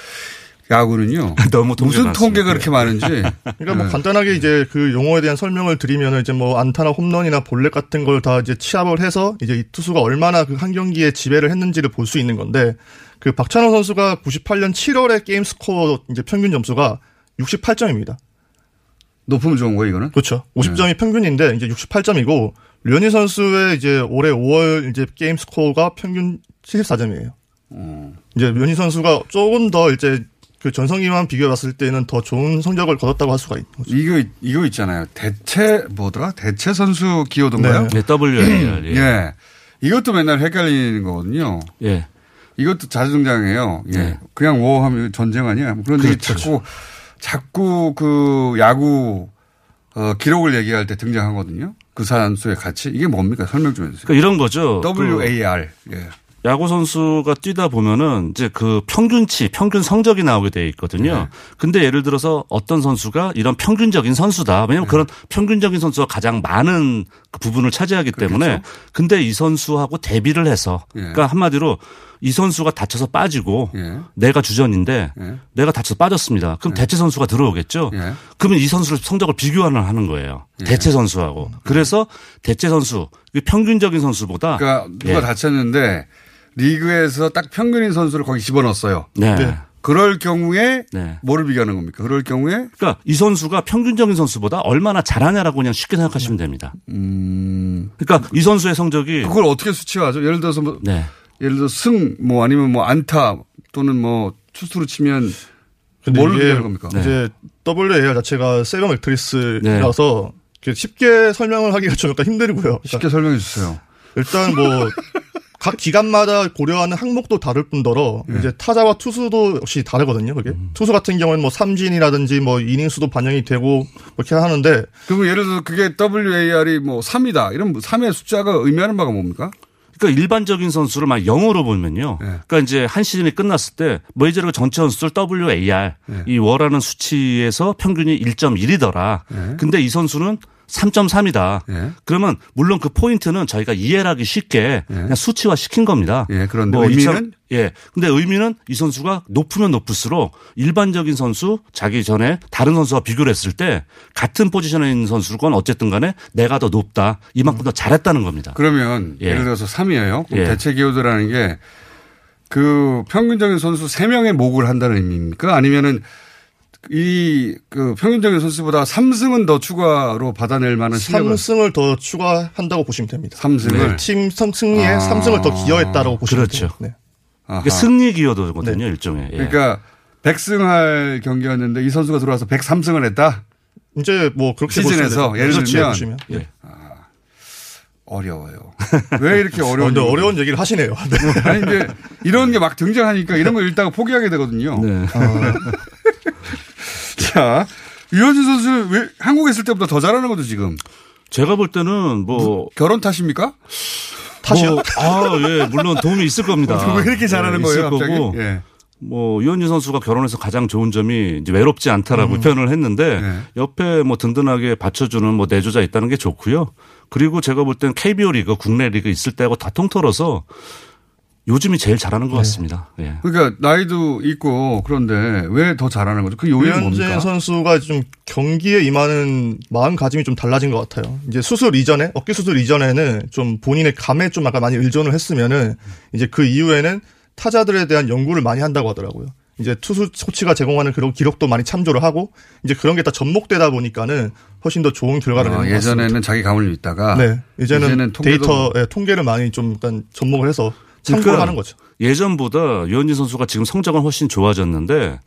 야구는요. 너무 무슨 많습니다. 통계가 그렇게 많은지. 그러니까 뭐 네. 간단하게 이제 그 용어에 대한 설명을 드리면 이제 뭐 안타나 홈런이나 볼넷 같은 걸 다 이제 취합을 해서 이제 이 투수가 얼마나 그 한 경기에 지배를 했는지를 볼 수 있는 건데 그 박찬호 선수가 98년 7월에 게임 스코어 이제 평균 점수가 68점입니다. 높으면 좋은 거예요, 이거는? 그렇죠. 50점이 평균인데 이제 68점이고 류현진 선수의 이제 올해 5월 이제 게임 스코어가 평균 74점이에요. 이제 류현희 선수가 조금 더 이제 그 전성기만 비교해 봤을 때는 더 좋은 성적을 거뒀다고 할 수가 있는 거죠. 이거 이거 있잖아요. 대체 뭐더라? 대체 선수 기호던가요? 네, WAR. 예. 예. 이것도 맨날 헷갈리는 거거든요. 예. 이것도 자주 등장해요. 예. 네. 그냥 워 하면 전쟁 아니야? 뭐 그런 얘기 그렇죠. 자꾸 자꾸 그 야구 어, 기록을 얘기할 때 등장하거든요. 그 선수의 가치 이게 뭡니까? 설명 좀 해주세요. 그러니까 이런 거죠. WAR. 예. 야구 선수가 뛰다 보면은 이제 그 평균치, 평균 성적이 나오게 돼 있거든요. 네. 근데 예를 들어서 어떤 선수가 이런 평균적인 선수다. 왜냐하면 네. 그런 평균적인 선수가 가장 많은 그 부분을 차지하기 때문에 근데 이 선수하고 대비를 해서 예. 그러니까 한마디로 이 선수가 다쳐서 빠지고 예. 내가 주전인데 예. 내가 다쳐서 빠졌습니다. 그럼 대체 선수가 들어오겠죠. 예. 그러면 이 선수를 성적을 비교하는 하는 거예요. 예. 대체 선수하고. 그래서 대체 선수, 그 평균적인 선수보다 그러니까 누가 예. 다쳤는데 리그에서 딱 평균인 선수를 거기 집어넣었어요. 네. 그럴 경우에 네. 뭐를 비교하는 겁니까? 그럴 경우에 그러니까 이 선수가 평균적인 선수보다 얼마나 잘하냐라고 그냥 쉽게 생각하시면 됩니다. 음. 그러니까 이 선수의 성적이 그걸 어떻게 수치화하죠? 예를 들어서 뭐 네. 예를 들어 승 뭐 아니면 뭐 안타 또는 뭐 투수로 치면 근데 뭘로 비교하는 겁니까? 이제 WAR 자체가 세로 매트리스라서 쉽게 설명을 하기가 좀 약간 힘들고요. 그러니까 쉽게 설명해 주세요. 일단 뭐 각 기간마다 고려하는 항목도 다를 뿐더러 예. 이제 타자와 투수도 역시 다르거든요. 그게 음. 투수 같은 경우는 뭐 삼진이라든지 뭐 이닝 수도 반영이 되고 이렇게 하는데 그러면 예를 들어서 그게 WAR이 뭐 3이다. 이런 3의 숫자가 의미하는 바가 뭡니까? 그러니까 일반적인 선수를 막 영어로 보면요. 그러니까 이제 한 시즌이 끝났을 때 메이저리그 전체 선수들 WAR 네. 이 월하는 수치에서 평균이 1.1이더라. 네. 근데 이 선수는 3.3이다. 예. 그러면 물론 그 포인트는 저희가 이해를 하기 쉽게 그냥 수치화 시킨 겁니다. 예, 그런데 뭐 의미는? 예. 근데 의미는 이 선수가 높으면 높을수록 일반적인 선수 자기 전에 다른 선수와 비교를 했을 때 같은 포지션에 있는 선수건 어쨌든 간에 내가 더 높다. 이만큼 더 잘했다는 겁니다. 그러면 예. 예. 를 들어서 3이에요. 그럼 예. 대체 기호도라는 게 그 평균적인 선수 3명의 목을 한다는 의미입니까? 아니면은 이 그 평균적인 선수보다 3승은 더 추가로 받아낼 만한 실력을 3승을 더 추가한다고 보시면 됩니다. 3승을 네, 팀 성- 승리에 아. 3승을 더 기여했다라고 보시면 그렇죠. 돼요. 네. 그러니까 승리 기여도거든요, 일종의. 예. 그러니까 100승할 경기였는데 이 선수가 들어와서 103승을 했다. 이제 뭐 그렇게 시즌에서. 예를 그렇죠, 들면 보시면. 네. 어려워요. 왜 이렇게 어, 어려운 근데 어려운 얘기를 하시네요. 네. 아니 이제 이런 게 막 등장하니까 이런 걸 읽다가 포기하게 되거든요. 네. 자, 유현진 선수는 왜 한국에 있을 때보다 더 잘하는 거죠, 지금? 제가 볼 때는 뭐 결혼 탓입니까? 탓이요? 뭐, 아, 예, 물론 도움이 있을 겁니다. 왜 이렇게 잘하는 예, 거예요, 있을 갑자기? 거고. 예. 뭐 유현진 선수가 결혼해서 가장 좋은 점이 이제 외롭지 않다라고 음. 표현을 했는데 네. 옆에 뭐 든든하게 받쳐주는 뭐 내조자 있다는 게 좋고요. 그리고 제가 볼 때는 KBO 리그 국내 리그 있을 때하고 다 통틀어서 요즘이 제일 잘하는 것 같습니다. 예. 그러니까 나이도 있고 그런데 왜 더 잘하는 거죠? 그 요인은 유현진 뭡니까? 선수가 좀 경기에 임하는 마음가짐이 좀 달라진 것 같아요. 이제 수술 이전에 어깨 수술 이전에는 좀 본인의 감에 좀 약간 많이 의존을 했으면은 이제 그 이후에는 타자들에 대한 연구를 많이 한다고 하더라고요. 이제 투수 코치가 제공하는 그런 기록도 많이 참조를 하고 이제 그런 게 다 접목되다 보니까는 훨씬 더 좋은 결과를 어, 내는 것 같습니다. 예전에는 자기 감을 믿다가 네. 이제는, 통계도 데이터, 예, 통계를 많이 좀 일단 접목을 해서 하는 거죠. 예전보다 유현진 선수가 지금 성적은 훨씬 좋아졌는데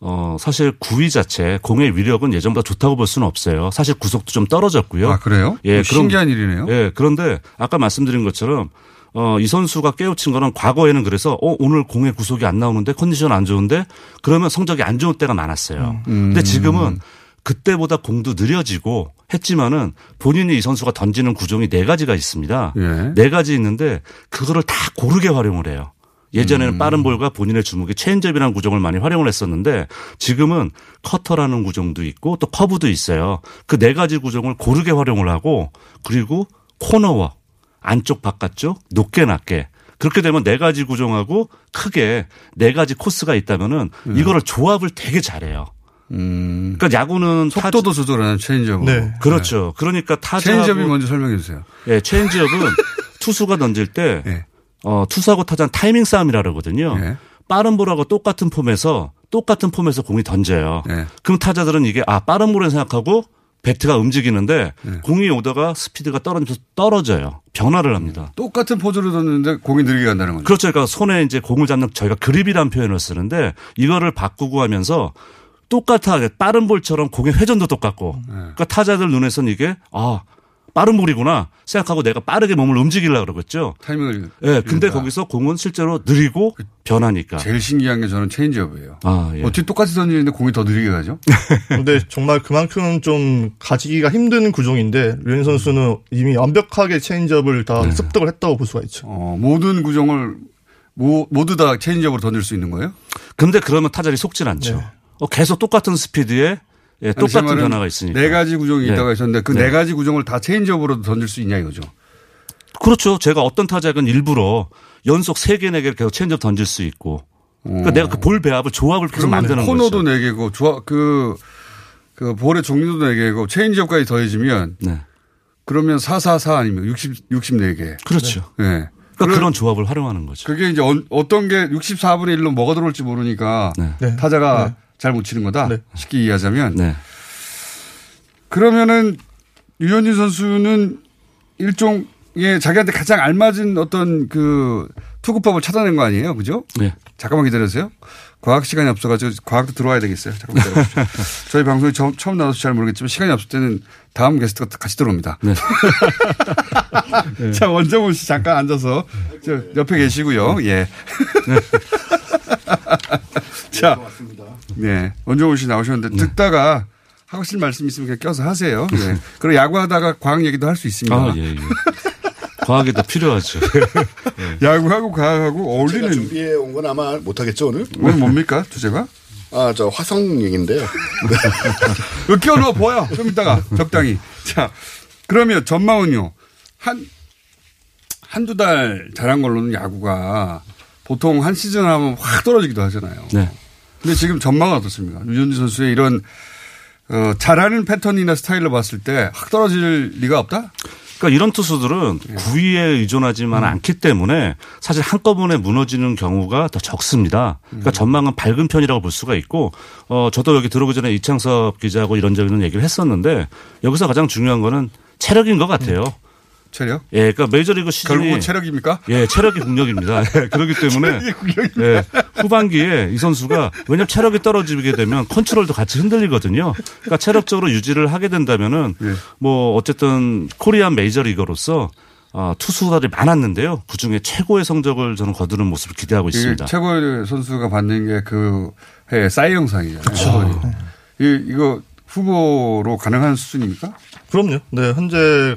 어 사실 구위 자체 공의 위력은 예전보다 좋다고 볼 수는 없어요. 사실 구속도 좀 떨어졌고요. 아, 그래요? 예, 어, 신기한 일이네요. 예, 그런데 아까 말씀드린 것처럼 어, 이 선수가 깨우친 거는 과거에는 그래서 어, 오늘 공의 구속이 안 나오는데 컨디션 안 좋은데 그러면 성적이 안 좋을 때가 많았어요. 음. 근데 지금은 그때보다 공도 느려지고 했지만은 본인이 이 선수가 던지는 구종이 네 가지가 있습니다. 예. 네 가지 있는데 그거를 다 고르게 활용을 해요. 예전에는 음. 빠른 볼과 본인의 주무기인 체인지업이라는 구종을 많이 활용을 했었는데 지금은 커터라는 구종도 있고 또 커브도 있어요. 그 네 가지 구종을 고르게 활용을 하고 그리고 코너워크 안쪽 바깥쪽 높게 낮게 그렇게 되면 네 가지 구종하고 크게 네 가지 코스가 있다면은 음. 이거를 조합을 되게 잘해요. 음. 그러니까 야구는 속도도 조절하는 체인지업. 네. 그렇죠. 그러니까 타자 체인지업이 먼저 설명해 주세요. 예, 체인지업은 투수가 던질 때 예. 어, 투수하고 타자는 타이밍 싸움이라 그러거든요. 빠른 볼하고 똑같은 폼에서 똑같은 폼에서 공을 던져요. 예. 그럼 타자들은 이게 아 빠른 볼을 생각하고 배트가 움직이는데 예. 공이 오다가 스피드가 떨어져 떨어져요. 변화를 합니다. 똑같은 포즈로 던졌는데 공이 느리게 간다는 거죠. 그렇죠. 그러니까 손에 이제 공을 잡는 저희가 그립이라는 표현을 쓰는데 이거를 바꾸고 하면서 똑같아 빠른 볼처럼 공의 회전도 똑같고 그러니까 타자들 눈에서는 이게 아 빠른 볼이구나 생각하고 내가 빠르게 몸을 움직이려고 그러겠죠. 타이밍을. 예. 근데 거기서 공은 실제로 느리고 변하니까. 제일 신기한 게 저는 체인지업이에요. 아, 예. 어떻게 똑같이 던지는데 공이 더 느리게 가죠? 근데 정말 그만큼 좀 가지기가 힘든 구종인데 류현진 선수는 이미 완벽하게 체인지업을 다 네. 습득을 했다고 볼 수가 있죠. 어, 모든 구종을 모, 모두 다 체인지업으로 던질 수 있는 거예요? 근데 그러면 타자들이 속질 않죠. 어, 계속 똑같은 스피드에 예, 똑같은 변화가 있으니까. 네 가지 구종이 예. 있다고 하셨는데 그 네. 네 가지 구종을 다 체인지업으로 던질 수 있냐 이거죠. 그렇죠. 제가 어떤 타자는 일부러 연속 3개, 4개를 계속 체인지업 던질 수 있고. 그러니까 내가 그 볼 배합을 조합을 계속 만드는 코너도 거죠. 네 개고 조합 그, 그 볼의 종류도 네 개고 체인지업까지 더해지면 네. 그러면 444 아니면 60 64개. 그렇죠. 네. 그러니까 그런 조합을 활용하는 거죠. 그게 이제 어, 떤게 64분의 1로 뭐가 들어올지 모르니까 네. 타자가 잘 못 치는 거다. 쉽게 이해하자면. 네. 그러면은 유현진 선수는 일종의 자기한테 가장 알맞은 어떤 그 투구법을 찾아낸 거 아니에요? 그죠? 네. 잠깐만 기다려주세요. 과학 시간이 없어가지고 과학도 들어와야 되겠어요. 잠깐만 기다려주십시오. 저희 방송이 처음, 처음 나와서 잘 모르겠지만 시간이 없을 때는 다음 게스트가 같이 들어옵니다. 네. 자, 원정훈 씨 잠깐 앉아서 저 옆에 계시고요. 예. 자, 네. 원정훈 씨 나오셨는데 듣다가 하실 말씀 있으면 그냥 껴서 하세요. 네. 그리고 야구하다가 과학 얘기도 할 수 있습니다. 아, 예, 예. 과학이 더 필요하죠. 야구하고 과학하고 어울리는 준비해 온 건 아마 못하겠죠 오늘? 오늘 뭡니까 주제가? 아 저 화성 얘기인데요. 이거 끼워 넣어 보여. 좀 이따가 적당히. 자, 그러면 전망은요. 한, 한두 달 잘한 걸로는 야구가 보통 한 시즌 하면 확 떨어지기도 하잖아요. 네. 근데 지금 전망은 어떻습니까? 유현진 선수의 이런 어, 잘하는 패턴이나 스타일로 봤을 때 확 떨어질 리가 없다? 그러니까 이런 투수들은 예. 구위에 의존하지만 음. 않기 때문에 사실 한꺼번에 무너지는 경우가 더 적습니다. 음. 그러니까 전망은 밝은 편이라고 볼 수가 있고 어 저도 여기 들어오기 전에 이창섭 기자하고 이런저런 얘기를 했었는데 여기서 가장 중요한 거는 체력인 것 같아요. 체력? 예, 그러니까 메이저리그 시즌이 결국은 체력입니까? 예, 체력이 국력입니다. 예, 그렇기 때문에. 예, 후반기에 이 선수가 왜냐하면 체력이 떨어지게 되면 컨트롤도 같이 흔들리거든요. 그러니까 체력적으로 유지를 하게 된다면은 예. 뭐 어쨌든 코리안 메이저리거로서 어, 투수들이 많았는데요. 그 중에 최고의 성적을 저는 거두는 모습을 기대하고 있습니다. 최고의 선수가 받는 게 그해 싸이 영상이잖아요. 그렇죠. 이, 이거 후보로 가능한 수준입니까? 그럼요. 네, 현재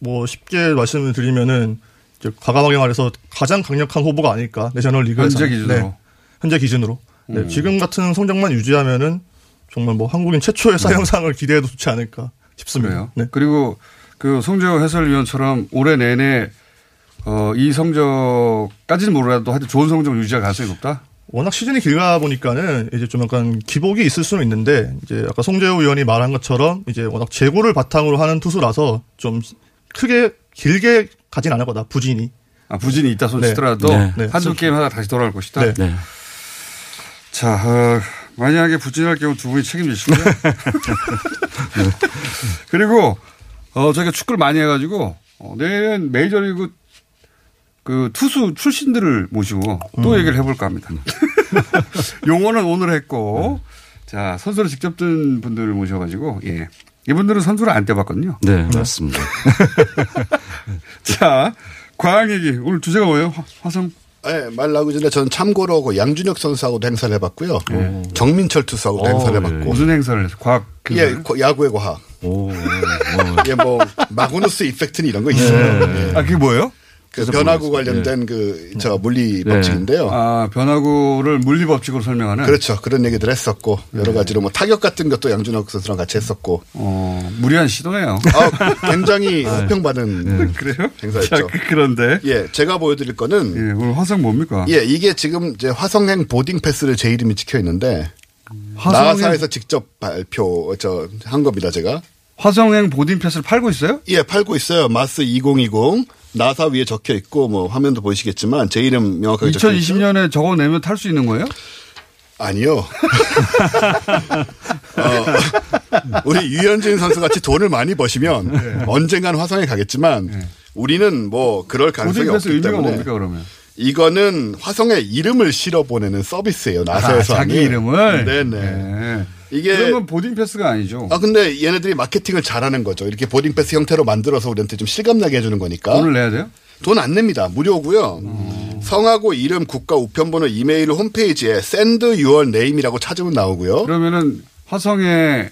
뭐 쉽게 말씀을 드리면은 이제 과감하게 말해서 가장 강력한 후보가 아닐까 내셔널 리그에서 현재 기준으로? 네, 현재 기준으로 네, 음. 지금 같은 성적만 유지하면은 정말 뭐 한국인 최초의 사형상을 기대해도 좋지 않을까 싶습니다. 그래요. 네. 그리고 그 송재호 해설위원처럼 올해 내내 어, 이 성적까지는 몰라도 하여튼 좋은 성적 유지할 가능성이 높다? 워낙 시즌이 길다 보니까는 이제 좀 약간 기복이 있을 수는 있는데 이제 아까 송재호 의원이 말한 것처럼 이제 워낙 재고를 바탕으로 하는 투수라서 좀 크게 길게 가진 않을 거다 부진이. 아, 부진이 있다 손 네. 치더라도 네. 네. 한두 게임 하다 다시 돌아올 것이다. 네. 네. 자, 어, 만약에 부진할 경우 두 분이 책임지시고요. 그리고 어, 저희가 축구를 많이 해가지고 어, 내일은 메이저리그 그 투수 출신들을 모시고 또 얘기를 해볼까 합니다. 용어는 오늘 했고 자 선수를 직접 뜬 분들을 모셔가지고 예 이분들은 선수를 안 떼봤거든요. 네, 맞습니다. 자 과학 얘기 오늘 주제가 뭐예요? 화- 화성 네, 말 나오기 전에 저는 참고로 그 양준혁 선수하고도 행사를 해봤고요. 네. 정민철 투수하고도 행사를 해봤고. 무슨 행사를 해서 과학 예, 고- 야구의 과학. 예, 뭐 마그누스 이펙트는 이런 거 있어요. 예. 아 그게 뭐예요? 그 변화구 관련된 그저 물리 네. 법칙인데요. 아 변화구를 물리 법칙으로 설명하는. 그렇죠. 그런 얘기들 했었고 여러 가지로 뭐 타격 같은 것도 양준혁 선수랑 같이 했었고. 어 무리한 시도네요. 아, 굉장히 호평받은 그래요? 행사였죠. 자, 그- 그런데 예, 제가 보여드릴 거는 예, 오늘 화성 뭡니까? 예, 이게 지금 이제 화성행 보딩 패스를 제 이름이 찍혀 있는데 화성행- 나사에서 직접 발표 저 한 겁니다, 제가. 화성행 보딩 패스를 팔고 있어요? 예, 팔고 있어요. 마스 2020 나사 위에 적혀 있고 뭐 화면도 보이시겠지만 제 이름 명확하게 적혀 있죠. 2020년에 저거 내면 탈 수 있는 거예요? 아니요. 어, 우리 유현진 선수 같이 돈을 많이 버시면 네. 언젠간 화성에 가겠지만 우리는 뭐 그럴 가능성이 없기 때문에 뭡니까 그러면? 이거는 화성에 이름을 실어 보내는 서비스예요. 나사에서 아, 자기. 이름을? 네네. 네. 이게 그러면 보딩 패스가 아니죠. 아 근데 얘네들이 마케팅을 잘하는 거죠. 이렇게 보딩 패스 형태로 만들어서 우리한테 좀 실감나게 해주는 거니까. 돈을 내야 돼요? 돈 안 냅니다. 무료고요. 성하고 이름, 국가, 우편번호, 이메일 홈페이지에 send your name이라고 찾으면 나오고요. 그러면은 화성에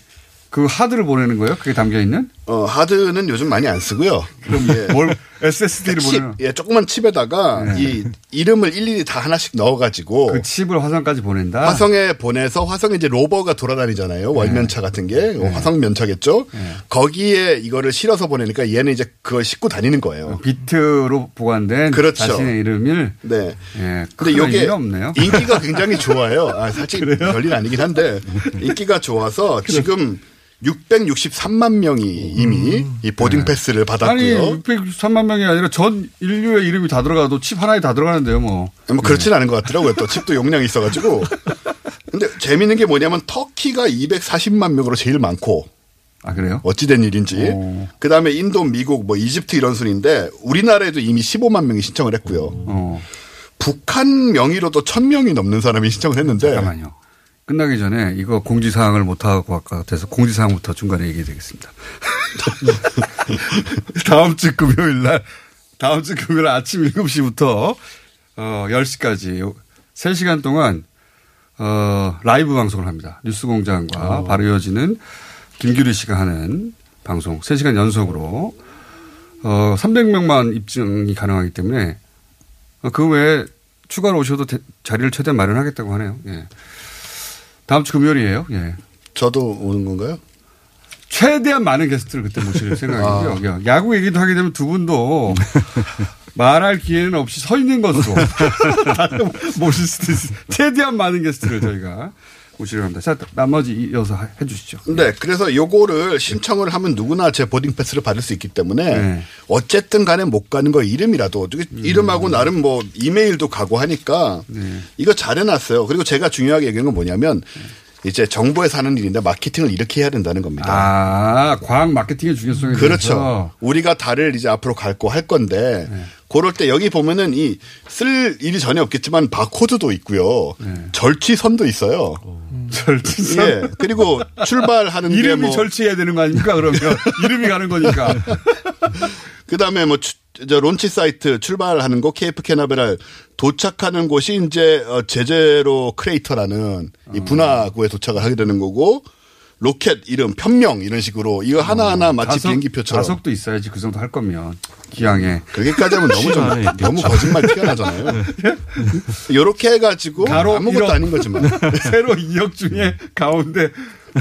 그 하드를 보내는 거예요? 그게 담겨 있는? 어, 하드는 요즘 많이 안 쓰고요. 그럼 예. 뭘 SSD를 칩, 보내는? 예, 조그만 칩에다가 이 이름을 일일이 다 하나씩 넣어가지고 그 칩을 화성까지 보낸다. 화성에 보내서 화성에 이제 로버가 돌아다니잖아요. 월면차 같은 게 화성 면차겠죠. 거기에 이거를 실어서 보내니까 얘는 이제 그걸 싣고 다니는 거예요. 비트로 보관된 그렇죠. 자신의 이름을 네. 예. 근데 큰 이게. 인기가 굉장히 좋아요. 아, 사실 별일 아니긴 한데 인기가 좋아서 지금 663만 명이 이미 이 보딩 패스를 음. 아니 받았고요. 663만 명이 아니라 전 인류의 이름이 다 들어가도 칩 하나에 다 들어가는데요, 뭐. 뭐 그렇진 않은 것 같더라고요. 또 칩도 용량이 있어가지고. 근데 재밌는 게 뭐냐면 터키가 240만 명으로 제일 많고. 아 그래요? 어찌된 일인지. 그 다음에 인도, 미국, 뭐 이집트 이런 순인데 우리나라에도 이미 15만 명이 신청을 했고요. 어. 북한 명의로도 1000명이 넘는 사람이 신청을 했는데. 잠깐만요. 끝나기 전에 이거 공지사항을 못하고 할것 같아서 공지사항부터 중간에 얘기해 드리겠습니다. 다음 주 금요일 날, 다음 주 금요일 아침 7시부터 어, 10시까지 3시간 동안 어, 라이브 방송을 합니다. 뉴스 공장과 바로 이어지는 김규리 씨가 하는 방송 3시간 연속으로 어, 300명만 입증이 가능하기 때문에 어, 그 외에 추가로 오셔도 대- 자리를 최대한 마련하겠다고 하네요. 예. 다음 주 금요일이에요. 예. 저도 오는 건가요? 최대한 많은 게스트를 그때 모실 아. 생각이고요. 야, 야구 얘기도 하게 되면 두 분도 말할 기회는 없이 서 있는 것으로 모실 수도 있어요. 최대한 많은 게스트를 저희가 모시려 합니다. 자, 나머지 이어서 하- 해 주시죠. 네, 그래서 요거를 신청을 하면 누구나 제 보딩 패스를 받을 수 있기 때문에 네. 어쨌든 간에 못 가는 거 이름이라도 음. 이름하고 나름 뭐 이메일도 가고 하니까 네. 이거 잘 해 놨어요. 그리고 제가 중요하게 얘기한 건 뭐냐면 이제 정부에 사는 일인데 마케팅을 이렇게 해야 된다는 겁니다. 아, 과학 마케팅의 중요성에 그렇죠. 대해서 우리가 달을 이제 앞으로 갈거할 건데 네. 그럴 때 여기 보면은 이 쓸 일이 전혀 없겠지만 바코드도 있고요. 네. 절취선도 있어요. 절취선? 예. 그리고 출발하는 게 이름이 뭐 절취해야 되는 거 아닙니까? 그러면 이름이 가는 거니까. 그다음에 뭐 추- 저 launch site 출발하는 곳 케이프 캐나베랄 도착하는 곳이 이제 어, Jezero 크레이터라는 아. 이 분화구에 도착을 하게 되는 거고 로켓 이름 편명 이런 식으로 이거 하나하나 마치 어, 좌석- 비행기표처럼 좌석도 있어야지 그 정도 할 거면 기왕에 그렇게까지 하면 너무 좀 너무. 거짓말 티가 나잖아요. 요렇게 해가지고 아무것도 일억. 아닌 거지만 세로 2억 중에 가운데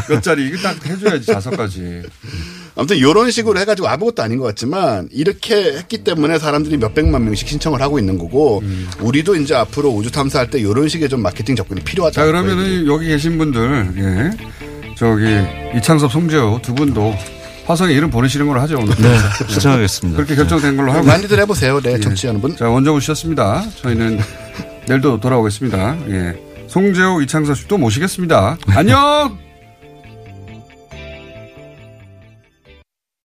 몇 자리 이거 딱 해줘야지 좌석까지. 아무튼 이런 식으로 해가지고 아무것도 아닌 것 같지만 이렇게 했기 때문에 사람들이 몇 백만 명씩 신청을 하고 있는 거고 우리도 이제 앞으로 우주 탐사할 때 이런 식의 좀 마케팅 접근이 필요하다. 자 그러면은 여기 계신 분들 예 저기 이창섭 송재호 두 분도 화성에 이름 보내시는 걸로 하죠 오늘. 네, 신청하겠습니다. 그렇게 결정된 걸로 하고. 많이들 해보세요. 네, 정치하는 분. 자 원정우 씨였습니다. 저희는 내일도 돌아오겠습니다. 예. 송재호 이창섭 씨도 모시겠습니다. 안녕.